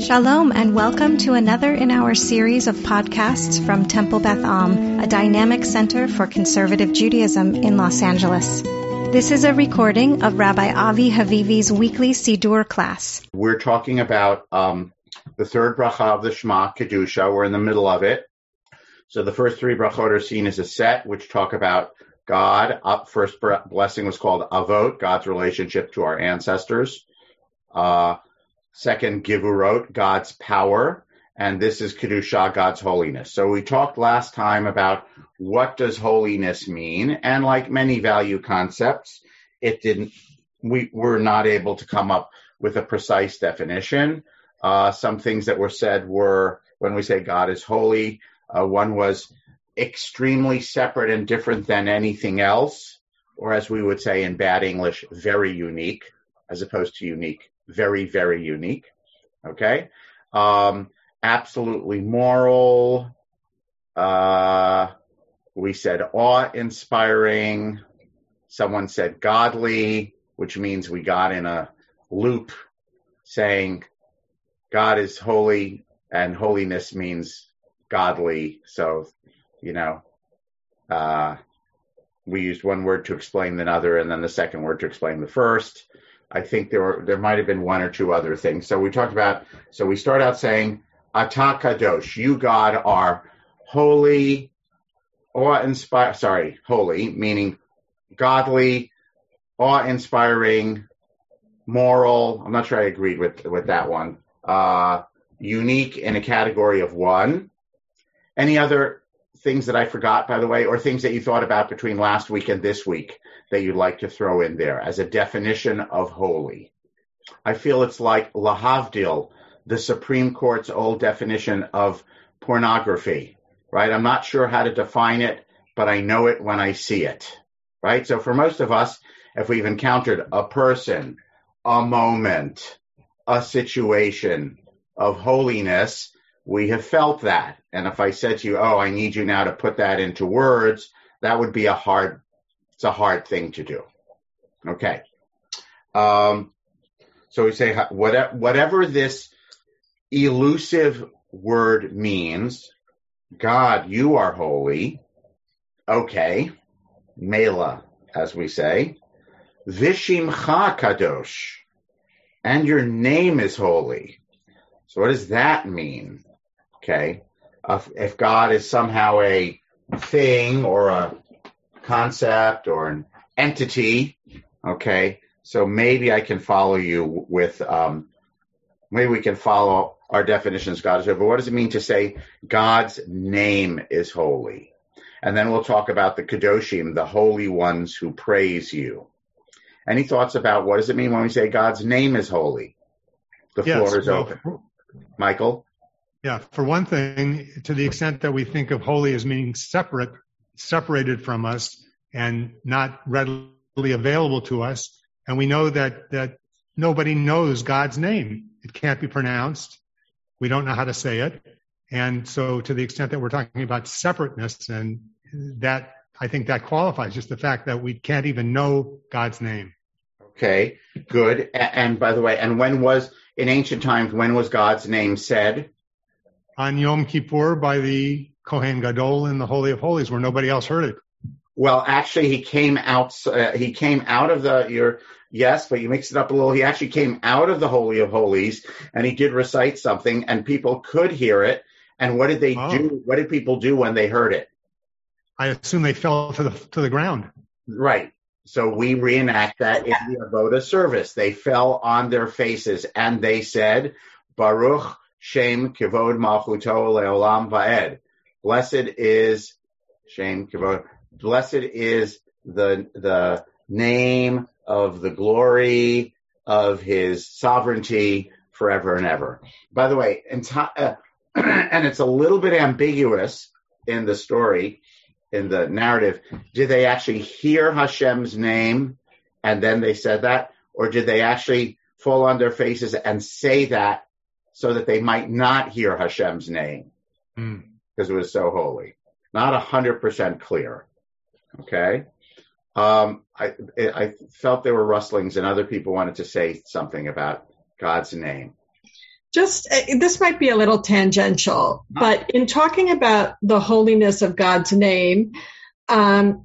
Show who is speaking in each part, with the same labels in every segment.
Speaker 1: Shalom and welcome to another in our series of podcasts from Temple Beth Am, a dynamic center for conservative Judaism in Los Angeles. This is a recording of Rabbi Avi Havivi's weekly Siddur class.
Speaker 2: We're talking about um, the third bracha of the Shema, Kedusha. We're in the middle of it. So the first three brachot are seen as a set, which talk about God. Up first blessing was called Avot, God's relationship to our ancestors. Uh, Second, Givurot, God's power. And this is Kedusha, God's holiness. So we talked last time about what does holiness mean? And like many value concepts, it didn't, we were not able to come up with a precise definition. Uh, some things that were said were when we say God is holy, uh, one was extremely separate and different than anything else, or as we would say in bad English, very unique, as opposed to unique very, very unique. Okay. Um, absolutely moral. Uh, we said awe inspiring. Someone said godly, which means we got in a loop saying God is holy and holiness means godly. So, you know, uh, we used one word to explain another and then the second word to explain the first. I think there were there might have been one or two other things. So we talked about. So we start out saying Ata Kadosh, you God are holy, awe-inspired. Sorry, holy meaning godly, awe-inspiring, moral. I'm not sure I agreed with with that one. Uh, unique in a category of one. Any other things that I forgot, by the way, or things that you thought about between last week and this week that you'd like to throw in there as a definition of holy? I feel it's like lahavdil, the Supreme Court's old definition of pornography, right? I'm not sure how to define it, but I know it when I see it, right? So for most of us, if we've encountered a person, a moment, a situation of holiness, we have felt that. And if I said to you, oh, I need you now to put that into words, that would be a hard, it's a hard thing to do. Okay. Um, so we say, whatever, whatever this elusive word means, God, you are holy. Okay. Mela, as we say. Vishimcha kadosh. And your name is holy. So what does that mean? Okay. Uh, if God is somehow a thing or a concept or an entity, okay, so maybe I can follow you with, um, maybe we can follow our definitions God is holy. But what does it mean to say God's name is holy? And then we'll talk about the Kadoshim, the holy ones who praise you. Any thoughts about what does it mean when we say God's name is holy? The yes, floor is well, open. Michael?
Speaker 3: Yeah, for one thing, to the extent that we think of holy as meaning separate, separated from us and not readily available to us, and we know that, that nobody knows God's name. It can't be pronounced. We don't know how to say it. And so to the extent that we're talking about separateness and that, I think that qualifies just the fact that we can't even know God's name.
Speaker 2: Okay, good. And by the way, and when was, in ancient times, when was God's name said?
Speaker 3: On Yom Kippur by the Kohen Gadol in the Holy of Holies, where nobody else heard it.
Speaker 2: Well, actually, he came out. Uh, he came out of the your yes, but you mixed it up a little. He actually came out of the Holy of Holies, and he did recite something, and people could hear it. And what did they oh. do? What did people do when they heard it?
Speaker 3: I assume they fell to the to the ground.
Speaker 2: Right. So we reenact that in the Avoda service. They fell on their faces and they said, Baruch Shem Kivod Malchuto Leolam Vaed. Blessed is Shem Kivod. Blessed is the the name of the glory of His sovereignty forever and ever. By the way, uh, and it's a little bit ambiguous in the story, in the narrative. Did they actually hear Hashem's name and then they said that, or did they actually fall on their faces and say that so that they might not hear Hashem's name mm. because it was so holy. Not a hundred percent clear. Okay. Um, I, I felt there were rustlings and other people wanted to say something about God's name.
Speaker 4: just uh, this might be a little tangential, but in talking about the holiness of God's name, um,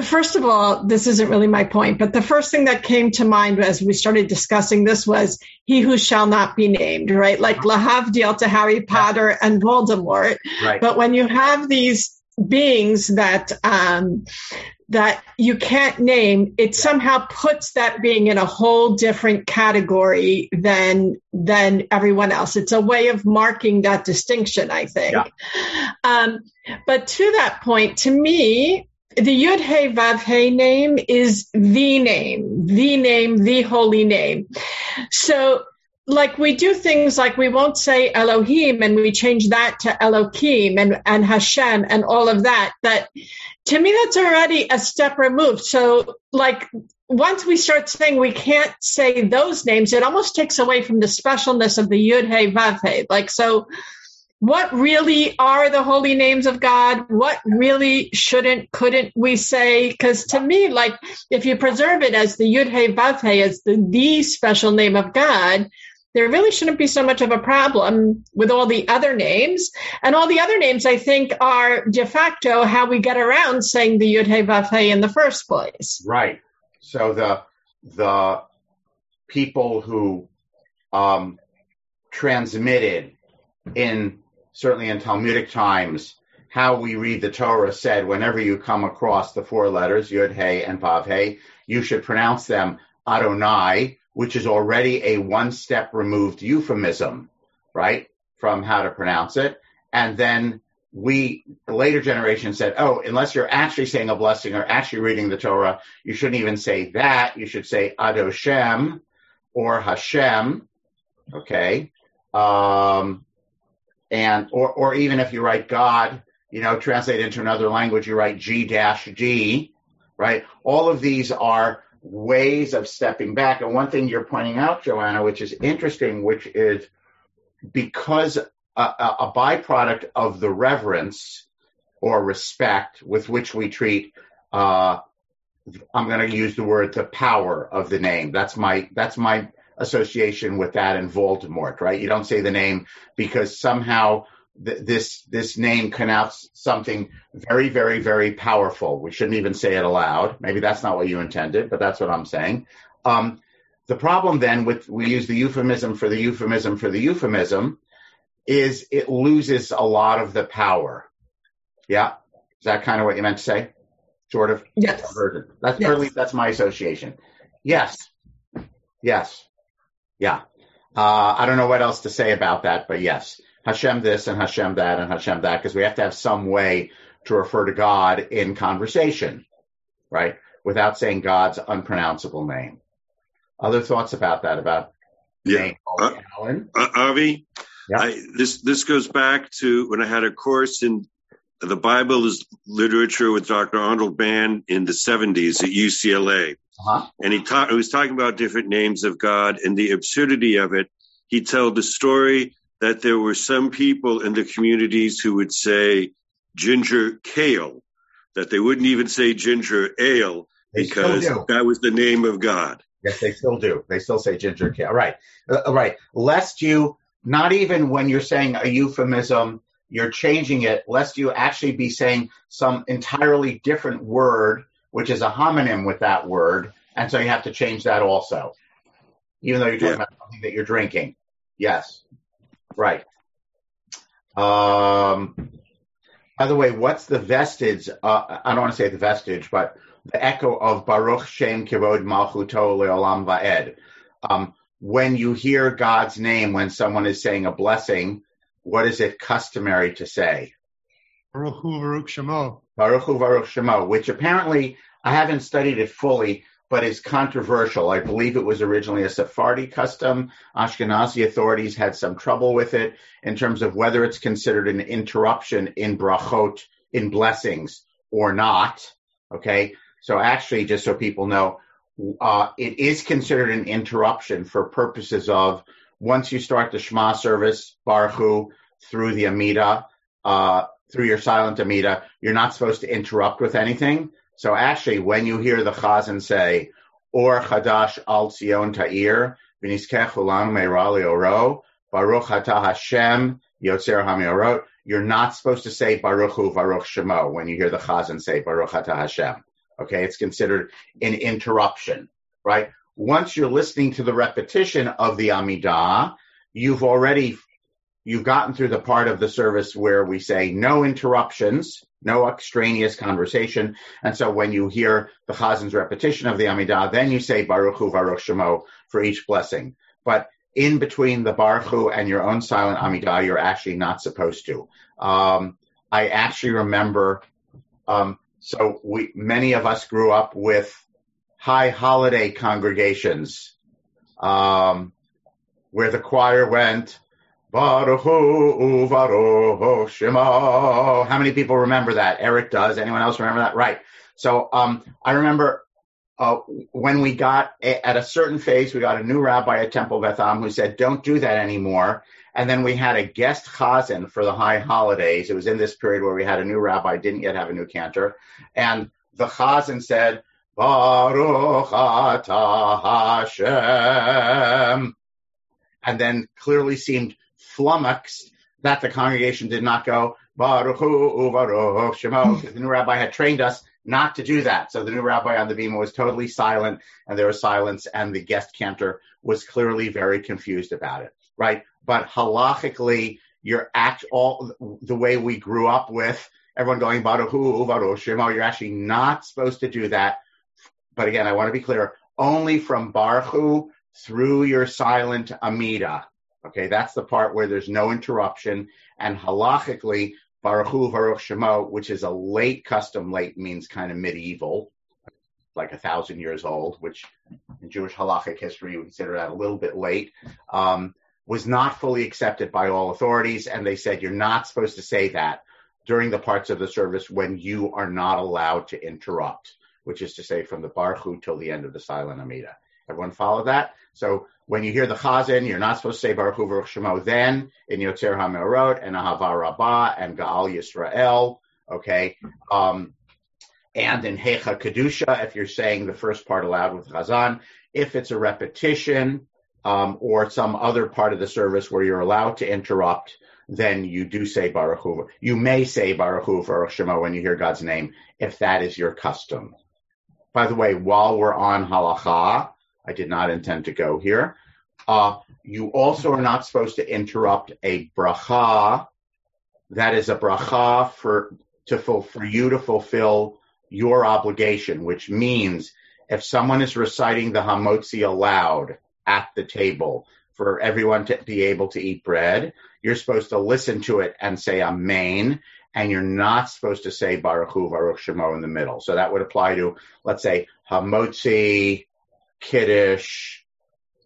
Speaker 4: first of all, this isn't really my point, but the first thing that came to mind as we started discussing this was he who shall not be named, right? Like Lahavdil to Harry Potter and Voldemort.
Speaker 2: Right.
Speaker 4: But when you have these beings that um, that you can't name, it somehow puts that being in a whole different category than than everyone else. It's a way of marking that distinction, I think. Yeah. Um, but to that point, to me, the Yud Hey Vav Hey name is the name, the name, the holy name. So like we do things like we won't say Elohim and we change that to Elokim and, and Hashem and all of that. But to me, that's already a step removed. So like once we start saying we can't say those names, it almost takes away from the specialness of the Yud Hey Vav Hey. Like, so what really are the holy names of God? What really shouldn't, couldn't we say? Because to me, like, if you preserve it as the Yud Hey Vav Hey, as the, the special name of God, there really shouldn't be so much of a problem with all the other names. And all the other names, I think, are de facto how we get around saying the Yud Hey Vav Hey in the first place.
Speaker 2: Right. So the the people who um, transmitted in certainly in Talmudic times how we read the Torah said whenever you come across the four letters Yud Hey and Vav Hey, you should pronounce them Adonai which is already a one step removed euphemism, right, from how to pronounce it. And then we, later generation said, oh, unless you're actually saying a blessing or actually reading the Torah, you shouldn't even say that. You should say Adoshem or Hashem. Okay. Um, and, or, or even if you write God, you know, translate into another language, you write G dash G, right? All of these are ways of stepping back. And one thing you're pointing out, Joanna, which is interesting, which is because a, a, byproduct of the reverence or respect with which we treat, uh, I'm going to use the word the power of the name. That's my that's my association with that in Voldemort, right? You don't say the name because somehow th- this this name connotes something very, very, very powerful. We shouldn't even say it aloud. Maybe that's not what you intended, but that's what I'm saying. Um, the problem then with we use the euphemism for the euphemism for the euphemism is it loses a lot of the power. Yeah, is that kind of what you meant to say? Sort of.
Speaker 4: Yes.
Speaker 2: That's yes. That's my association. Yes. Yes. Yeah. Uh, I don't know what else to say about that, but yes. Hashem this and Hashem that and Hashem that because we have to have some way to refer to God in conversation, right? Without saying God's unpronounceable name. Other thoughts about that? About
Speaker 5: yeah, uh, Alan? Uh, Avi, yeah. I, this this goes back to when I had a course in the Bible is literature with Dr. Arnold Band in the 70s at UCLA. Uh-huh. And he, ta- he was talking about different names of God and the absurdity of it. He told the story that there were some people in the communities who would say ginger kale, that they wouldn't even say ginger ale they because that was the name of God.
Speaker 2: Yes, they still do. They still say ginger kale. Right. Uh, right. Lest you, not even when you're saying a euphemism, you're changing it, lest you actually be saying some entirely different word, which is a homonym with that word. And so you have to change that also, even though you're talking yeah. about something that you're drinking. Yes. Right. Um, by the way, what's the vestige? Uh, I don't want to say the vestige, but the echo of Baruch Shem Kivod Malchuto Leolam Va'ed. Um, when you hear God's name when someone is saying a blessing, what is it customary to say?
Speaker 3: Baruch Hu Baruch Shemo.
Speaker 2: Baruch Hu Baruch Shemo, which apparently I haven't studied it fully, but is controversial. I believe it was originally a Sephardi custom. Ashkenazi authorities had some trouble with it in terms of whether it's considered an interruption in brachot, in blessings, or not. Okay. So actually, just so people know, uh, it is considered an interruption for purposes of once you start the Shema service, Baruch Hu, through the Amida, uh, through your silent Amida, you're not supposed to interrupt with anything. So actually, when you hear the Chazan say, or Chadash al Tzion Ta'ir, V'niskech ulam me'rali oro, Baruch Atah Hashem Yotzer HaMeorot. You're not supposed to say Baruch Hu Baruch Shemo when you hear the Chazan say Baruch Atah Hashem. Okay, it's considered an interruption, right? Once you're listening to the repetition of the Amidah, you've already you've gotten through the part of the service where we say no interruptions, no extraneous conversation. And so when you hear the Chazan's repetition of the Amidah, then you say Baruch Hu Baruch Shemo for each blessing. But in between the Baruch Hu and your own silent Amidah, you're actually not supposed to. Um, I actually remember, um, so we, many of us grew up with high holiday congregations, um, where the choir went, Baruch Baruch Shema. How many people remember that? Eric does. Anyone else remember that? Right. So, um, I remember, uh, when we got at a certain phase, we got a new rabbi at Temple Beth Am who said, don't do that anymore. And then we had a guest chazan for the high holidays. It was in this period where we had a new rabbi, didn't yet have a new cantor. And the chazan said, Baruch atah Hashem. And then clearly seemed flummoxed that the congregation did not go Baruch Hu Baruch Shemo the new rabbi had trained us not to do that. So the new rabbi on the bima was totally silent, and there was silence, and the guest cantor was clearly very confused about it, right? But halachically, you're act all the way we grew up with everyone going Baruch Hu Baruch Shemo. You're actually not supposed to do that. But again, I want to be clear: only from Baruch Hu through your silent Amida. Okay, that's the part where there's no interruption. And halachically, Baruch Hu, Baruch Shemo, which is a late custom, late means kind of medieval, like a thousand years old, which in Jewish halachic history we consider that a little bit late, um, was not fully accepted by all authorities. And they said you're not supposed to say that during the parts of the service when you are not allowed to interrupt, which is to say from the Baruch Hu till the end of the silent Amida. Everyone follow that? So when you hear the Chazan, you're not supposed to say Baruch Hu Baruch Shemo then in Yotzer HaMeorot and Ahava Rabbah and Gaal Yisrael, okay? Um, and in Hecha Kedusha, if you're saying the first part aloud with Chazan, if it's a repetition um, or some other part of the service where you're allowed to interrupt, then you do say Baruch Hu. You may say Baruch Hu Baruch Shemo when you hear God's name, if that is your custom. By the way, while we're on halacha, I did not intend to go here. Uh, you also are not supposed to interrupt a bracha. That is a bracha for to for you to fulfill your obligation, which means if someone is reciting the hamotzi aloud at the table for everyone to be able to eat bread, you're supposed to listen to it and say amen, and you're not supposed to say Baruch Hu Baruch Shemo in the middle. So that would apply to, let's say, hamotzi, Kiddush,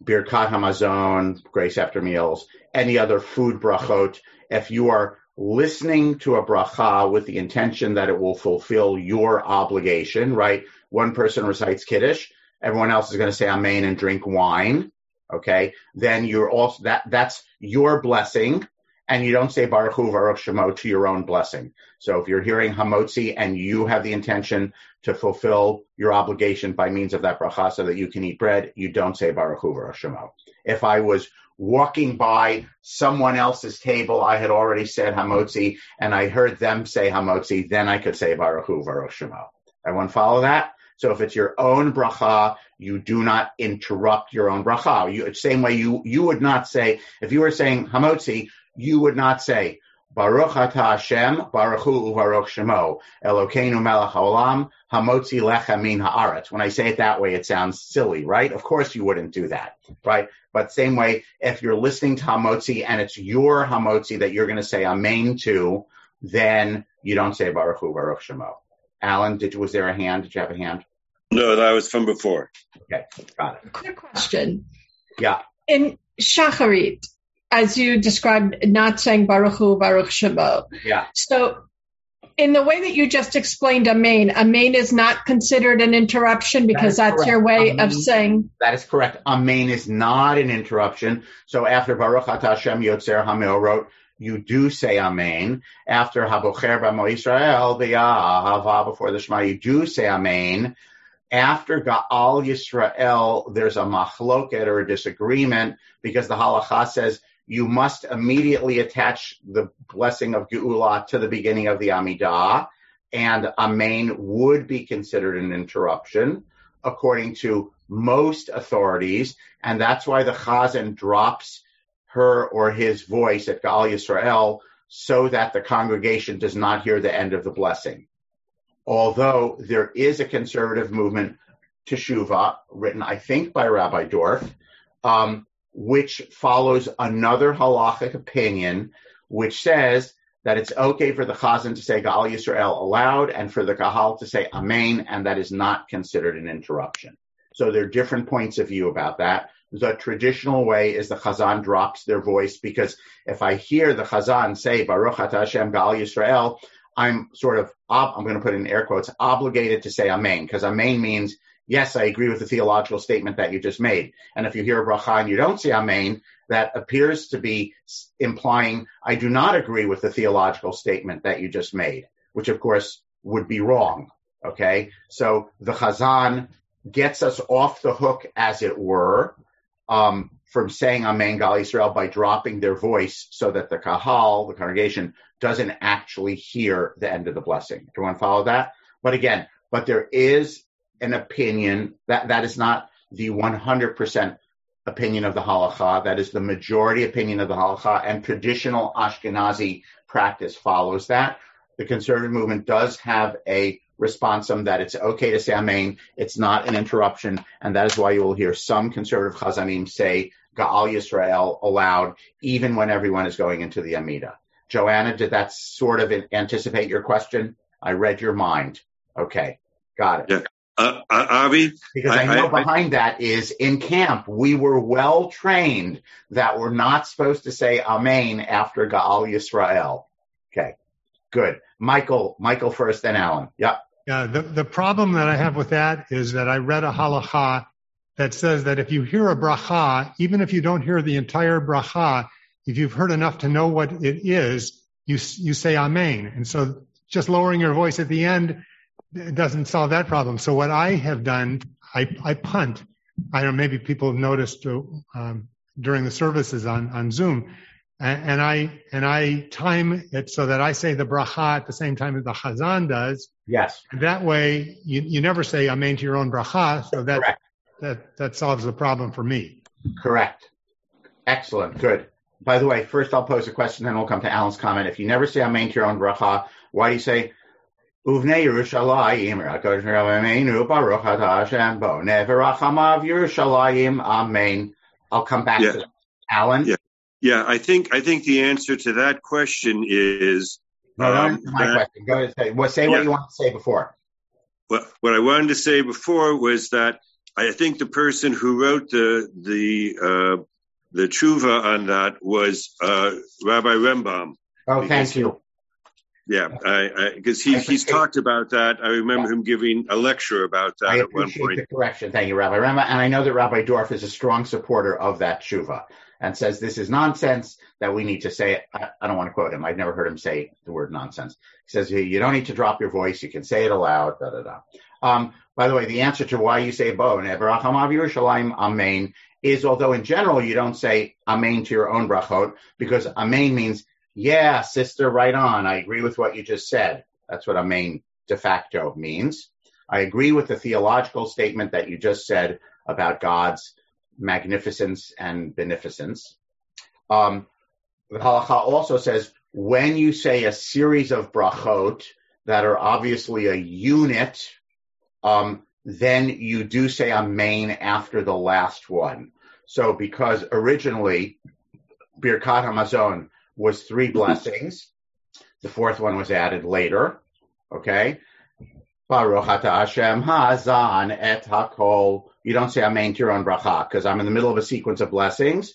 Speaker 2: Birkat Hamazon, grace after meals, any other food brachot. If you are listening to a bracha with the intention that it will fulfill your obligation, right? One person recites Kiddush, everyone else is going to say Amen and drink wine. Okay. Then you're also, that, that's your blessing and you don't say Baruch Hu Baruch Shemo to your own blessing. So if you're hearing Hamotzi and you have the intention to fulfill your obligation by means of that bracha so that you can eat bread, you don't say Baruch Hu Baruch Shemo. If I was walking by someone else's table, I had already said Hamotzi and I heard them say Hamotzi, then I could say Baruch Hu Baruch Shemo. Everyone follow that? So if it's your own bracha, you do not interrupt your own bracha. You, same way you, you would not say, if you were saying Hamotzi, you would not say, Baruch Ata Hashem, Baruch Hu Baruch Shemo, Elokeinu Melech Haolam, Hamotzi Lecha Min Haaretz. When I say it that way, it sounds silly, right? Of course you wouldn't do that, right? But same way, if you're listening to Hamotzi and it's your Hamotzi that you're going to say Amen to, then you don't say Baruch Hu Baruch Shemo. Alan, did was there a hand? Did you have a hand?
Speaker 5: No, that was from before.
Speaker 2: Okay, got it.
Speaker 4: Quick question.
Speaker 2: Yeah.
Speaker 4: In Shacharit, as you described, not saying Baruch Hu, Baruch Shemo.
Speaker 2: Yeah.
Speaker 4: So, in the way that you just explained Amen, Amen is not considered an interruption because that that's correct. your way Amen, of saying.
Speaker 2: That is correct. Amen is not an interruption. So after Baruch Hashem Yotzer HaMeorot, you do say Amen. After Habocher B'Amo Yisrael, Hava before the Shema, you do say Amen. After Gaal Yisrael, there's a machloket or a disagreement because the halacha says you must immediately attach the blessing of Geula to the beginning of the Amidah, and Amen would be considered an interruption, according to most authorities, and that's why the Chazan drops her or his voice at Gaal Yisrael so that the congregation does not hear the end of the blessing. Although there is a conservative movement, Teshuva, written, I think, by Rabbi Dorff, um, which follows another halachic opinion, which says that it's okay for the chazan to say Gaal Yisrael aloud and for the kahal to say Amen, and that is not considered an interruption. So there are different points of view about that. The traditional way is the chazan drops their voice because if I hear the chazan say Baruch Ata Hashem Gaal Yisrael, I'm sort of, I'm going to put in air quotes, obligated to say Amen, because Amen means, yes, I agree with the theological statement that you just made. And if you hear a bracha and you don't say Amen, that appears to be implying, I do not agree with the theological statement that you just made, which of course would be wrong. Okay. So the Chazan gets us off the hook, as it were, um, from saying Amen Gal Israel by dropping their voice so that the Kahal, the congregation, doesn't actually hear the end of the blessing. Everyone follow that? But again, but there is an opinion that that is not the 100% opinion of the halacha. That is the majority opinion of the halacha, and traditional Ashkenazi practice follows that. The conservative movement does have a responsum that it's okay to say Amen. It's not an interruption, and that is why you will hear some conservative chazanim say Gaal Yisrael aloud, even when everyone is going into the Amida. Joanna, did that sort of anticipate your question? I read your mind. Okay, got it.
Speaker 5: Yeah. Uh, uh, Avi?
Speaker 2: Because I, I know I, behind I, that is in camp, we were well trained that we're not supposed to say Amen after Gaal Yisrael. Okay, good. Michael, Michael first, then Alan. Yep.
Speaker 3: Yeah, the, the problem that I have with that is that I read a halacha that says that if you hear a bracha, even if you don't hear the entire bracha, if you've heard enough to know what it is, you, you say Amen. And so just lowering your voice at the end it doesn't solve that problem. So what I have done, I, I punt. I don't know, maybe people have noticed um, during the services on, on Zoom. And, and, I and I time it so that I say the bracha at the same time as the chazan does.
Speaker 2: Yes.
Speaker 3: And that way, you, you never say amen to your own bracha, so that Correct. that that solves the problem for me.
Speaker 2: Correct. Excellent. Good. By the way, first I'll pose a question, then we'll come to Alan's comment. If you never say amen to your own bracha, why do you say Uvnei Yerushalayim, Rakosh Rameinu, Baruch Hashem, Bo Neverachamav Yerushalayim, Amen. I'll come back yeah. to that. Alan?
Speaker 5: Yeah. Yeah, I think I think the answer to that question is
Speaker 2: no, um, my that, question. Go ahead. Say, well, say yeah. what you want to say before.
Speaker 5: What what I wanted to say before was that I think the person who wrote the the uh, the tshuva on that was uh, Rabbi Rembaum.
Speaker 2: Oh, thank you.
Speaker 5: Yeah, because he, he's talked about that. I remember yeah. him giving a lecture about that I
Speaker 2: at
Speaker 5: one point.
Speaker 2: The correction. Thank you, Rabbi Rema. And I know that Rabbi Dorff is a strong supporter of that tshuva and says this is nonsense that we need to say it. I, I, don't want to quote him. I've never heard him say the word nonsense. He says you don't need to drop your voice. You can say it aloud. Da da da. Um, by the way, the answer to why you say bo and Yerushalayim Amen is although in general you don't say Amen to your own brachot because Amen means yeah, sister, right on. I agree with what you just said. That's what a main de facto means. I agree with the theological statement that you just said about God's magnificence and beneficence. Um, the halacha also says when you say a series of brachot that are obviously a unit, um, then you do say a main after the last one. So because originally Birkat Hamazon was three blessings. The fourth one was added later. Okay. Baruch Hashem Hazan et Hakol. You don't say Amen to your own bracha because I'm in the middle of a sequence of blessings.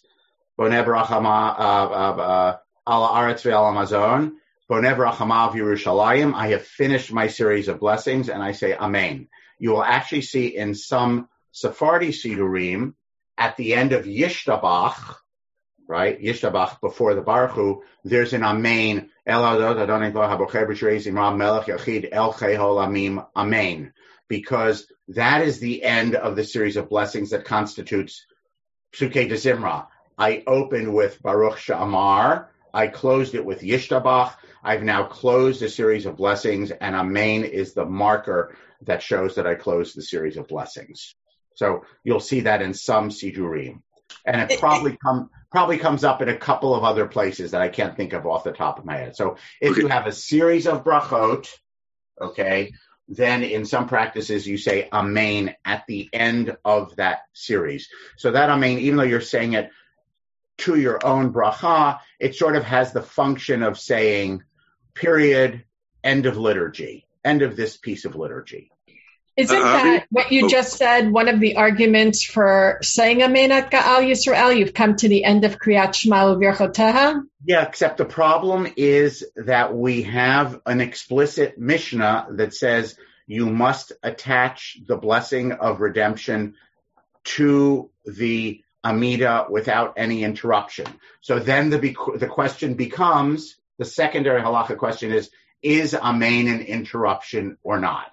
Speaker 2: Boneh Barachama uh, uh, Ala Aretz Ve'al Amazon. Boneh Barachama Yerushalayim. I have finished my series of blessings and I say Amen. You will actually see in some Sephardi Sidurim at the end of Yishtabach, right? Yishtabach before the Baruch there's an Amen. El Yachid Amen. Because that is the end of the series of blessings that constitutes Psuke de Zimra. I opened with Baruch Sha'amar. I closed it with Yishtabach. I've now closed a series of blessings, and Amen is the marker that shows that I closed the series of blessings. So you'll see that in some Sidurim. And it probably come probably comes up in a couple of other places that I can't think of off the top of my head. So if you have a series of brachot, okay, then in some practices you say amen at the end of that series. So that amen, even though you're saying it to your own bracha, it sort of has the function of saying period, end of liturgy, end of this piece of liturgy.
Speaker 4: Isn't uh, that what you oh. just said? One of the arguments for saying Amen at Ga'al Yisrael, you've come to the end of Kriyat Shema U'virchoteha?
Speaker 2: Yeah, except the problem is that we have an explicit Mishnah that says you must attach the blessing of redemption to the Amida without any interruption. So then the, the question becomes, the secondary halacha question is, is Amen an interruption or not?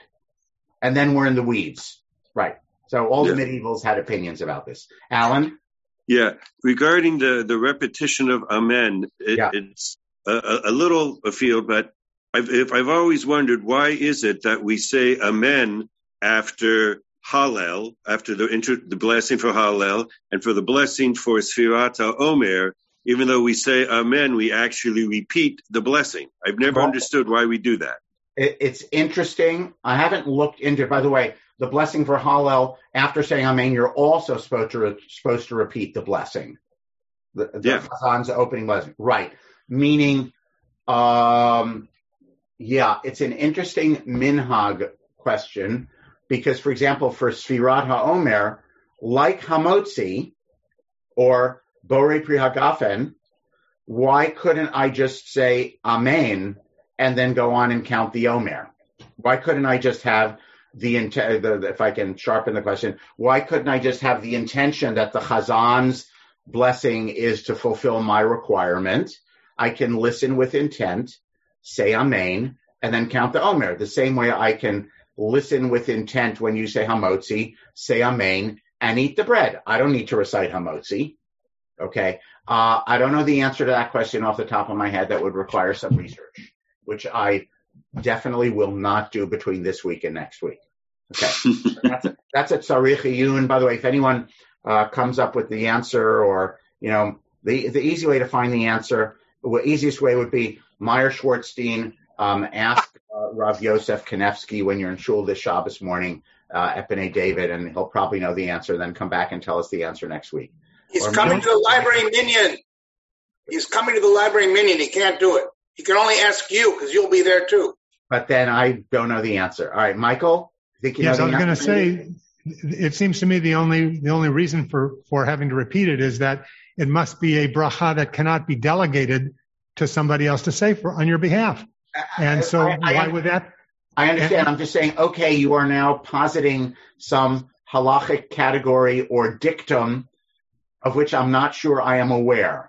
Speaker 2: And then we're in the weeds. Right. So all yeah. the medievals had opinions about this. Alan?
Speaker 5: Yeah. Regarding the, the repetition of Amen, it, yeah. it's a, a, little afield, but I've, if I've always wondered why is it that we say Amen after Hallel, after the, inter, the blessing for Hallel, and for the blessing for Sfirat Omer, even though we say Amen, we actually repeat the blessing. I've never understood why we do that
Speaker 2: it, it's interesting. I haven't looked into. it. By the way, the blessing for Hallel after saying Amen, you're also supposed to re, supposed to repeat the blessing. The, the yeah. Chazan's opening blessing, right? Meaning, um, yeah, it's an interesting minhag question because, for example, for Sfirat HaOmer, like Hamotzi or Bore Pri Hagafen, why couldn't I just say Amen and then go on and count the Omer? Why couldn't I just have the, intent, if I can sharpen the question, why couldn't I just have the intention that the Chazan's blessing is to fulfill my requirement? I can listen with intent, say Amen, and then count the Omer. The same way I can listen with intent when you say Hamotzi, say Amen, and eat the bread. I don't need to recite Hamotzi. Okay. Uh, I don't know the answer to that question off the top of my head. That would require some research which I definitely will not do between this week and next week. Okay, that's a, that's a tzarich iyun. By the way, if anyone uh, comes up with the answer, or you know, the the easy way to find the answer, the easiest way would be Meyer Schwartzstein. Um, ask uh, Rav Yosef Kanefsky when you're in shul this Shabbos morning uh, at B'nai David, and he'll probably know the answer. Then come back and tell us the answer next week.
Speaker 6: He's or coming to the library minyan. He's coming to the library minyan. He can't do it. He can only ask you because you'll be there too.
Speaker 2: But then I don't know the answer. All right, Michael.
Speaker 3: I think you yes, I was going to say. It seems to me the only the only reason for for having to repeat it is that it must be a bracha that cannot be delegated to somebody else to say for on your behalf. And so I, I, why would that?
Speaker 2: I understand. I'm just saying. Okay, you are now positing some halachic category or dictum of which I'm not sure I am aware.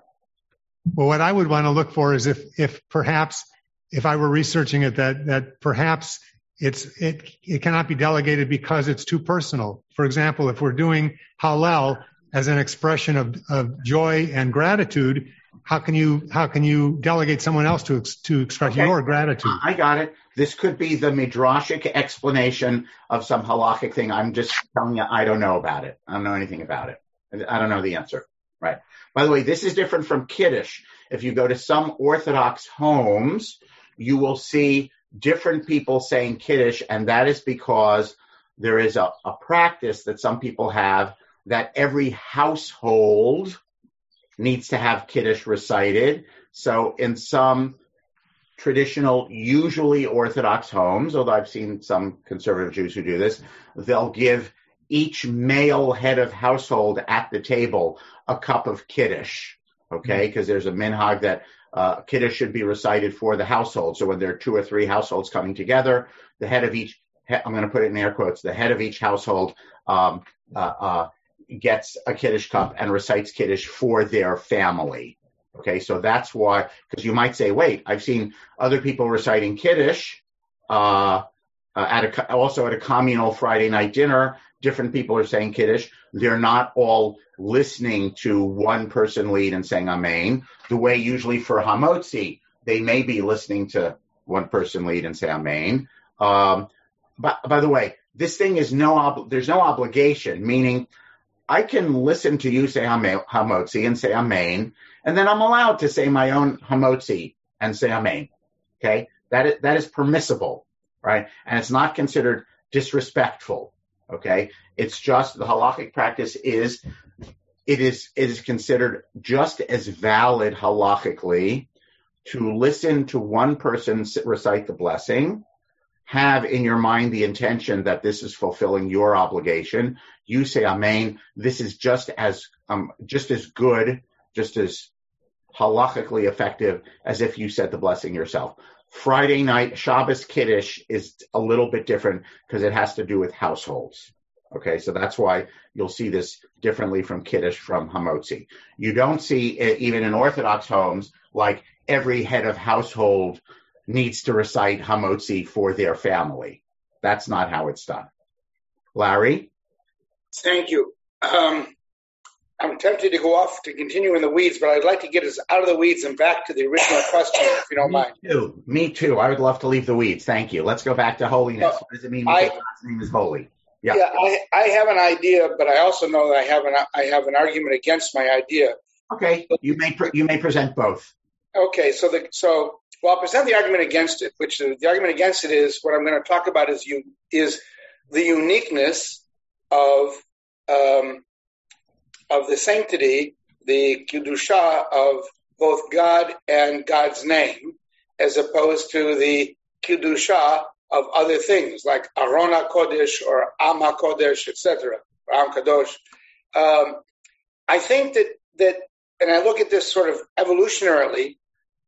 Speaker 3: Well, what I would want to look for is if, if perhaps, if I were researching it, that, that perhaps it's, it, it cannot be delegated because it's too personal. For example, if we're doing Hallel as an expression of, of joy and gratitude, how can you, how can you delegate someone else to, to express okay. your gratitude?
Speaker 2: I got it. This could be the midrashic explanation of some halachic thing. I'm just telling you, I don't know about it. I don't know anything about it. I don't know the answer. Right. By the way, this is different from Kiddush. If you go to some Orthodox homes, you will see different people saying Kiddush, and that is because there is a, a practice that some people have that every household needs to have Kiddush recited. So in some traditional, usually Orthodox homes, although I've seen some conservative Jews who do this, they'll give each male head of household at the table a cup of kiddush, okay? Because mm-hmm. there's a minhag that uh, kiddush should be recited for the household. So when there are two or three households coming together, the head of each, I'm going to put it in air quotes, the head of each household um, uh, uh, gets a kiddush cup and recites kiddush for their family. Okay, so that's why, because you might say, wait, I've seen other people reciting kiddush, uh, at a, also at a communal Friday night dinner, different people are saying Kiddush. They're not all listening to one person lead and saying Amen. The way usually for Hamotzi, they may be listening to one person lead and say Amen. Um, but by the way, this thing is no, ob- there's no obligation, meaning I can listen to you say Hamotzi and say Amen, and then I'm allowed to say my own Hamotzi and say Amen. Okay? That is, that is permissible, right? And it's not considered disrespectful. Okay? It's just the halachic practice is it is it is considered just as valid halachically to listen to one person recite the blessing, have in your mind the intention that this is fulfilling your obligation. You say Amen. This is just as um, just as good, just as halachically effective as if you said the blessing yourself. Friday night Shabbos Kiddush is a little bit different because it has to do with households. Okay, so that's why you'll see this differently from Kiddush from Hamotzi. You don't see it even in Orthodox homes like every head of household needs to recite Hamotzi for their family. That's not how it's done. Larry?
Speaker 6: Thank you. Um, I'm tempted to go off to continue in the weeds, but I'd like to get us out of the weeds and back to the original question, if you don't mind.
Speaker 2: Me
Speaker 6: mind.
Speaker 2: too. Me too. I would love to leave the weeds. Thank you. Let's go back to holiness. What does it mean
Speaker 6: I-
Speaker 2: God's name is holy? Yeah.
Speaker 6: Yeah, I, I have an idea, but I also know that I have an I have an argument against my idea.
Speaker 2: Okay. You may pre- you may present both.
Speaker 6: Okay, so the so well, I'll present the argument against it, which the argument against it is what I'm going to talk about is you is the uniqueness of um, of the sanctity, the kedusha of both God and God's name, as opposed to the kedusha of other things like Aron HaKodesh or Am HaKodesh, etc., Am Kadosh. Um, I think that that, and I look at this sort of evolutionarily,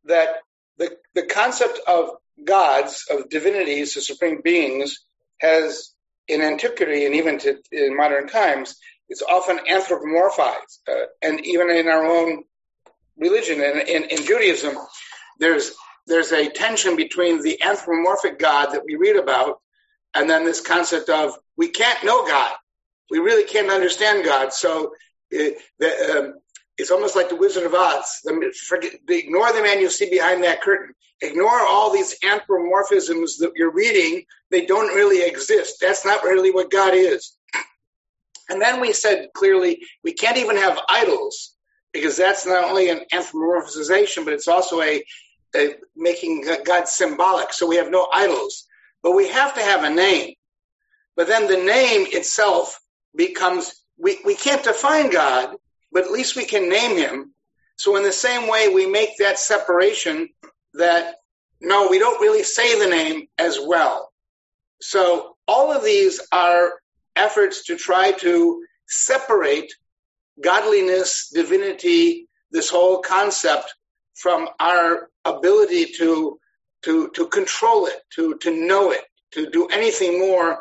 Speaker 6: that the the concept of gods, of divinities, of supreme beings, has in antiquity and even to, in modern times, it's often anthropomorphized, uh, and even in our own religion and in, in Judaism, there's there's a tension between the anthropomorphic God that we read about, and then this concept of we can't know God, we really can't understand God, so it, the, um, it's almost like the Wizard of Oz. The, forget, ignore the man you see behind that curtain. Ignore all these anthropomorphisms that you're reading. They don't really exist. That's not really what God is. And then we said clearly we can't even have idols because that's not only an anthropomorphization, but it's also a, a making God symbolic. So we have no idols, but we have to have a name. But then the name itself becomes we, we can't define God, but at least we can name him. So in the same way, we make that separation that no, we don't really say the name as well. So all of these are efforts to try to separate godliness, divinity, this whole concept from our ability to to to control it, to to know it, to do anything more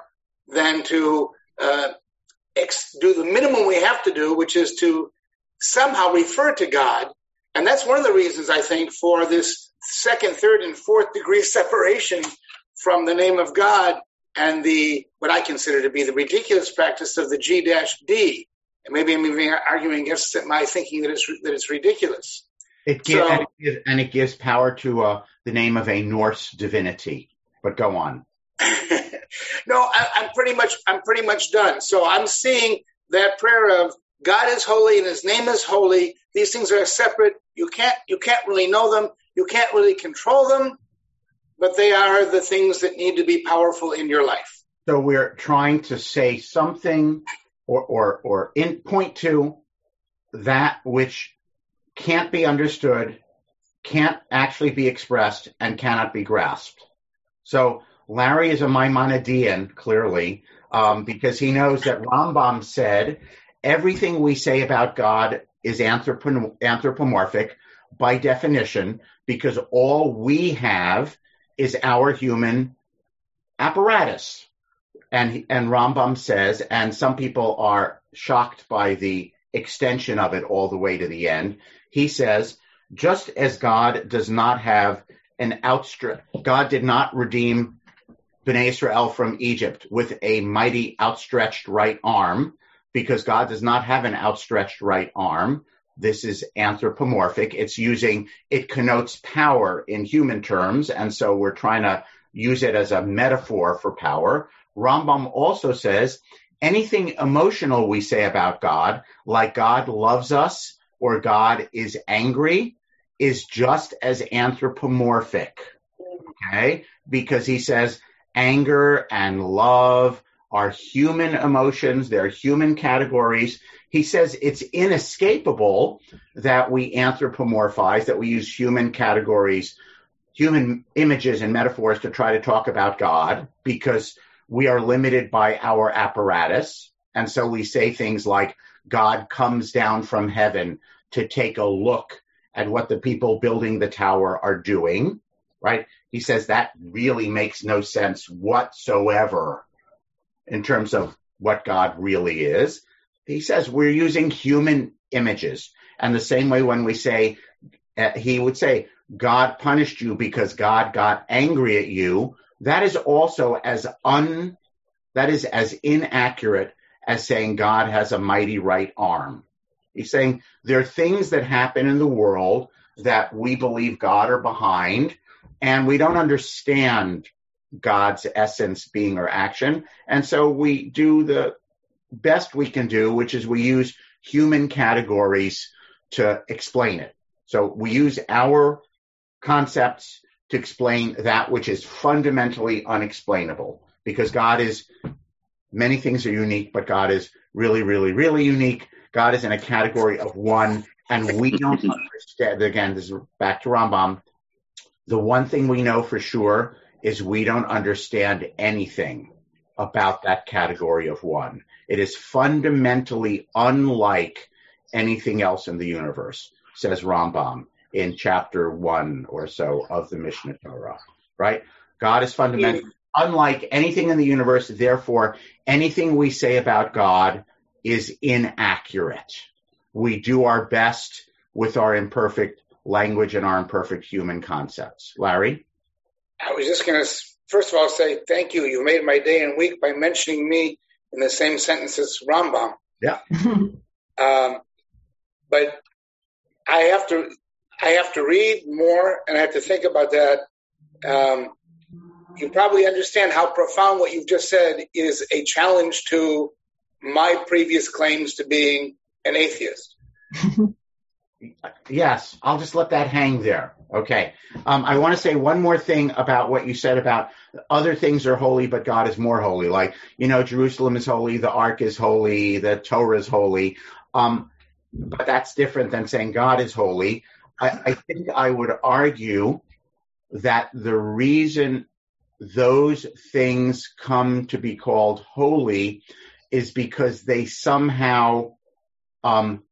Speaker 6: than to uh, ex- do the minimum we have to do, which is to somehow refer to God. And that's one of the reasons I think for this second, third, and fourth degree separation from the name of God and the what I consider to be the ridiculous practice of the G dash D. And maybe I'm even arguing against my thinking that it's that it's ridiculous.
Speaker 2: It gives,
Speaker 6: So-
Speaker 2: and, it gives and it gives power to uh, the name of a Norse divinity. But go on.
Speaker 6: no, I, I'm pretty much I'm pretty much done. So I'm seeing that prayer of God is holy and His name is holy. These things are separate. You can't you can't really know them. You can't really control them, but they are the things that need to be powerful in your life.
Speaker 2: So we're trying to say something or, or, or in point to that which can't be understood, can't actually be expressed, and cannot be grasped. So Larry is a Maimonidean, clearly, um, because he knows that Rambam said everything we say about God is anthropo- anthropomorphic by definition, because all we have is our human apparatus. And, and Rambam says, and some people are shocked by the extension of it all the way to the end. He says, just as God does not have an outstretched, God did not redeem Bnei Israel from Egypt with a mighty outstretched right arm, because God does not have an outstretched right arm. This is anthropomorphic. It's using, it connotes power in human terms. And so we're trying to use it as a metaphor for power. Rambam also says anything emotional we say about God, like God loves us or God is angry, is just as anthropomorphic. Okay? Because he says anger and love are human emotions, they're human categories. He says it's inescapable that we anthropomorphize, that we use human categories, human images and metaphors to try to talk about God because we are limited by our apparatus. And so we say things like, God comes down from heaven to take a look at what the people building the tower are doing, right? He says that really makes no sense whatsoever in terms of what God really is. He says we're using human images. And the same way when we say, uh, he would say, God punished you because God got angry at you, that is also as un, that is as inaccurate as saying God has a mighty right arm. He's saying there are things that happen in the world that we believe God are behind, and we don't understand God's essence, being, or action. And so we do the best we can do, which is we use human categories to explain it. So we use our concepts to explain that which is fundamentally unexplainable because God is, many things are unique, but God is really, really, really unique. God is in a category of one and we don't understand. Again, this is back to Rambam. The one thing we know for sure is we don't understand anything about that category of one. It is fundamentally unlike anything else in the universe, says Rambam in chapter one or so of the Mishneh Torah, right? God is fundamentally unlike anything in the universe. Therefore, anything we say about God is inaccurate. We do our best with our imperfect language and our imperfect human concepts. Larry?
Speaker 6: I was just going to, first of all, say thank you. You made my day and week by mentioning me in the same sentence as Rambam.
Speaker 2: Yeah.
Speaker 6: um, but I have to, I have to read more and I have to think about that. Um, you probably understand how profound what you've just said is a challenge to my previous claims to being an atheist.
Speaker 2: yes, I'll just let that hang there. Okay. Um, I want to say one more thing about what you said about other things are holy, but God is more holy. Like, you know, Jerusalem is holy, the ark is holy, the Torah is holy. Um, but that's different than saying God is holy. I, I think I would argue that the reason those things come to be called holy is because they somehow um,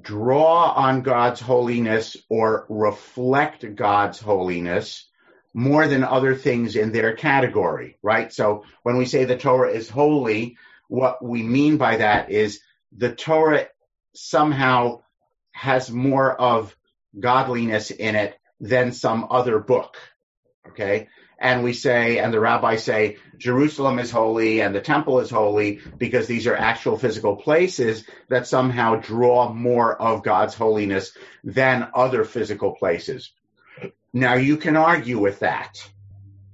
Speaker 2: draw on God's holiness or reflect God's holiness more than other things in their category, right? So when we say the Torah is holy, what we mean by that is the Torah somehow has more of godliness in it than some other book. Okay and we say, and the rabbis say, Jerusalem is holy and the temple is holy because these are actual physical places that somehow draw more of God's holiness than other physical places. Now you can argue with that.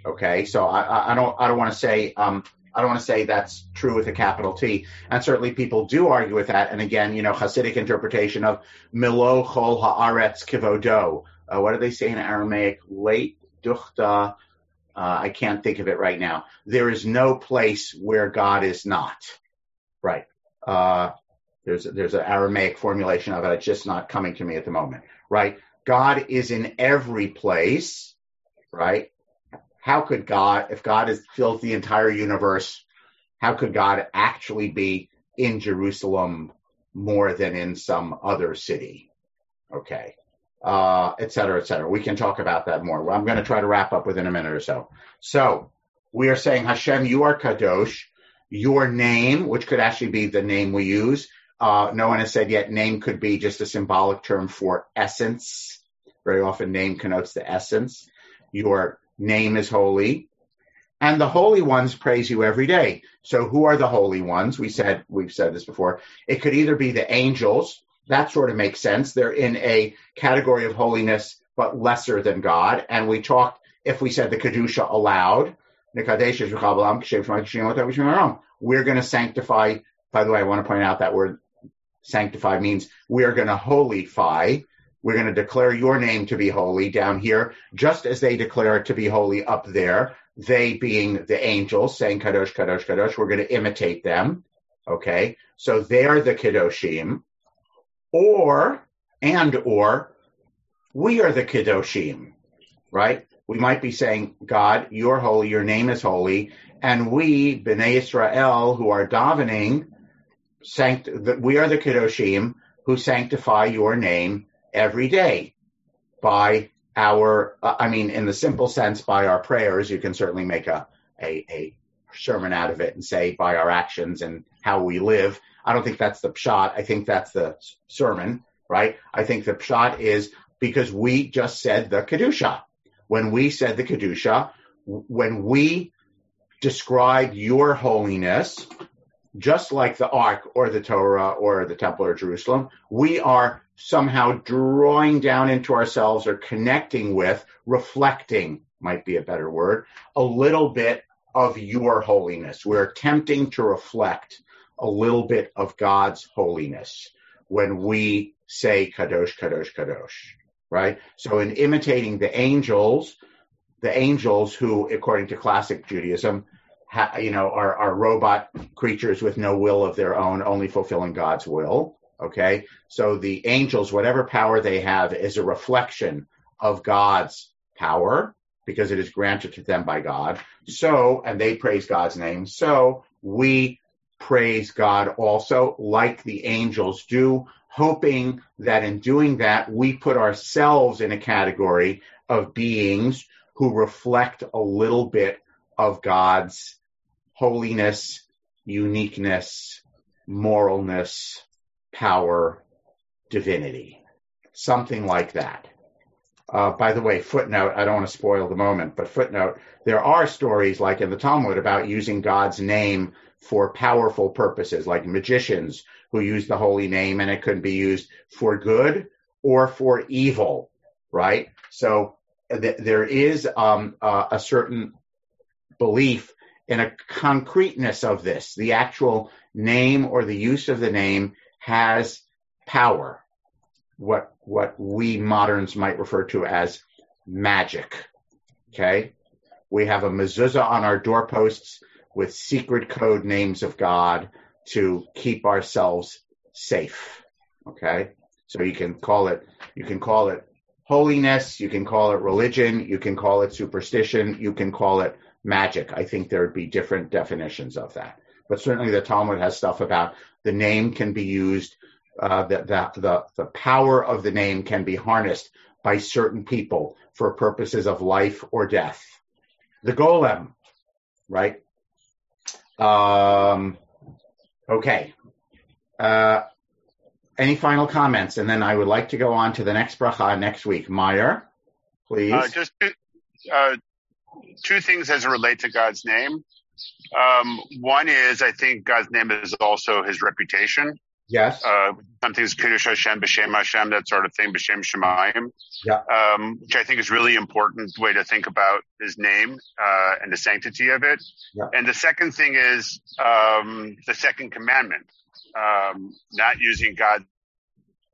Speaker 2: Okay, so I, I don't, I don't want to say, um, I don't want to say that's true with a capital T. And certainly people do argue with that. And again, you know, Hasidic interpretation of Milo Chol Haaretz Kivodo. Uh, what do they say in Aramaic? Late Duchta uh, I can't think of it right now. There is no place where God is not. Right. Uh, there's there's an Aramaic formulation of it. It's just not coming to me at the moment. Right. God is in every place. Right. How could God, if God is fills the entire universe, how could God actually be in Jerusalem more than in some other city? Okay uh, et cetera, et cetera. We can talk about that more. I'm going to try to wrap up within a minute or so. So we are saying, Hashem, you are Kadosh. Your name, which could actually be the name we use, uh, no one has said yet name could be just a symbolic term for essence. Very often name connotes the essence. Your name is holy. and the holy ones praise you every day. So who are the holy ones? We said, we've said this before. It could either be the angels. That sort of makes sense. They're in a category of holiness, but lesser than God. And we talked, if we said the Kedusha aloud, we're going to sanctify. By the way, I want to point out that word sanctify means we are going to holify. We're going to declare your name to be holy down here, just as they declare it to be holy up there. They being the angels saying kadosh, kadosh, kadosh. We're going to imitate them. Okay. So they're the kadoshim. Or, and or, we are the kadoshim, right? We might be saying, God, you're holy, your name is holy, and we, Bnei Israel, who are davening, sanct- we are the Kedoshim who sanctify your name every day by our, uh, I mean, in the simple sense, by our prayers. You can certainly make a, a, a sermon out of it and say by our actions and how we live. I don't think that's the pshat. I think that's the sermon, right? I think the pshat is because we just said the kedusha. When we said the kedusha, when we describe your holiness, just like the Ark or the Torah or the Temple or Jerusalem, we are somehow drawing down into ourselves or connecting with, reflecting might be a better word, a little bit of your holiness. We're attempting to reflect a little bit of God's holiness when we say Kadosh, Kadosh, Kadosh, right? So in imitating the angels, the angels who, according to classic Judaism, ha, you know, are, are robot creatures with no will of their own, only fulfilling God's will. Okay. So the angels, whatever power they have is a reflection of God's power because it is granted to them by God. So, and they praise God's name. So we praise God also like the angels do, hoping that in doing that, we put ourselves in a category of beings who reflect a little bit of God's holiness, uniqueness, moralness, power, divinity. Something like that. Uh, by the way, footnote, I don't want to spoil the moment, but footnote, there are stories like in the Talmud about using God's name for powerful purposes, like magicians who use the holy name and it could be used for good or for evil, right? So th- there is um, uh, a certain belief in a concreteness of this. The actual name or the use of the name has power. What what we moderns might refer to as magic. Okay? We have a mezuzah on our doorposts with secret code names of God to keep ourselves safe. Okay? So you can call it you can call it holiness, you can call it religion, you can call it superstition, you can call it magic. I think there would be different definitions of that. But certainly the Talmud has stuff about the name can be used, uh, the, the, the, the power of the name can be harnessed by certain people for purposes of life or death. The golem, right? Um, okay. Uh, any final comments? And then I would like to go on to the next bracha next week. Meyer, please. Uh,
Speaker 7: just uh, two things as it relates to God's name. Um, one is I think God's name is also his reputation.
Speaker 2: Yes.
Speaker 7: Uh, something is Kiddush Hashem, B'Shem Hashem, that sort of thing, B'Shem Shemayim.
Speaker 2: Yeah.
Speaker 7: Um, which I think is really important way to think about his name, uh, and the sanctity of it.
Speaker 2: Yeah.
Speaker 7: And the second thing is, um, the second commandment, um, not using God's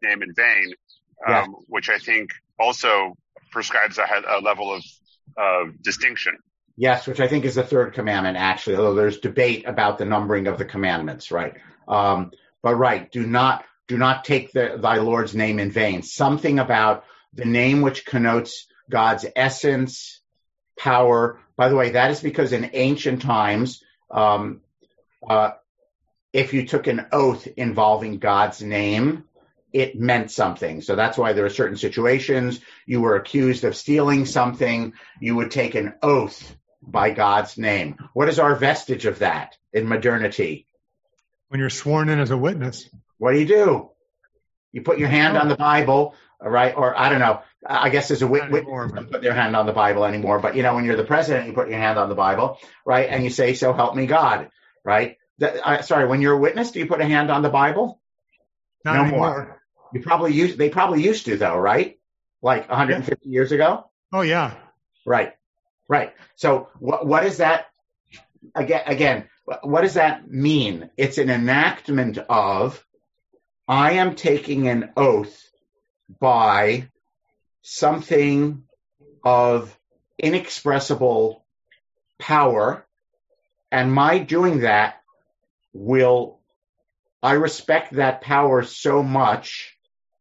Speaker 7: name in vain, um, which I think also prescribes a, a level of uh, distinction.
Speaker 2: Yes, which I think is the third commandment, actually, although there's debate about the numbering of the commandments, right? Um, but right, do not do not take the, thy Lord's name in vain. Something about the name which connotes God's essence, power. By the way, that is because in ancient times, um, uh, if you took an oath involving God's name, it meant something. So that's why there are certain situations you were accused of stealing something, you would take an oath by God's name. What is our vestige of that in modernity?
Speaker 3: When you're sworn in as a witness.
Speaker 2: What do you do? You put your hand on the Bible, right? Or I don't know. I guess there's a wit- witness doesn't put their hand on the Bible anymore. But you know, when you're the president, you put your hand on the Bible, right? And you say, "So help me God," right? That, uh, sorry, when you're a witness, do you put a hand on the Bible?
Speaker 3: Not
Speaker 2: no
Speaker 3: anymore.
Speaker 2: more. You probably used. They probably used to, though, right? Like 150 yeah. years ago.
Speaker 3: Oh yeah.
Speaker 2: Right. Right. So what what is that? Again, again, what does that mean? It's an enactment of I am taking an oath by something of inexpressible power, and my doing that will, I respect that power so much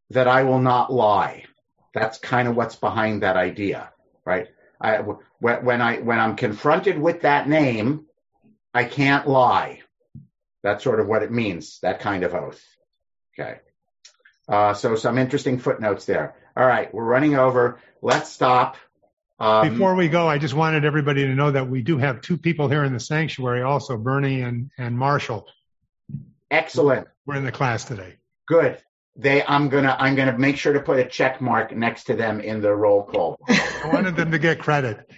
Speaker 2: that I will not lie. That's kind of what's behind that idea, right? I, when I when I'm confronted with that name, I can't lie. That's sort of what it means. That kind of oath. Okay. Uh, so some interesting footnotes there. All right, we're running over. Let's stop.
Speaker 3: Um, Before we go, I just wanted everybody to know that we do have two people here in the sanctuary, also Bernie and, and Marshall.
Speaker 2: Excellent.
Speaker 3: We're in the class today.
Speaker 2: Good. They, I'm gonna, I'm gonna make sure to put a check mark next to them in the roll call.
Speaker 3: I wanted them to get credit.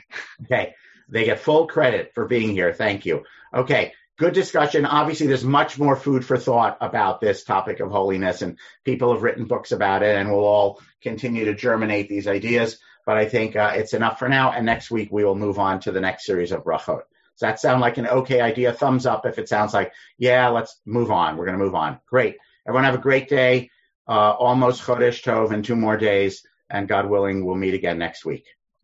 Speaker 2: Okay, they get full credit for being here. Thank you. Okay, good discussion. Obviously, there's much more food for thought about this topic of holiness, and people have written books about it, and we'll all continue to germinate these ideas. But I think uh, it's enough for now, and next week we will move on to the next series of brachot. Does that sound like an okay idea? Thumbs up if it sounds like, yeah, let's move on. We're going to move on. Great. Everyone have a great day. Uh, almost Chodesh Tov in two more days, and God willing, we'll meet again next week.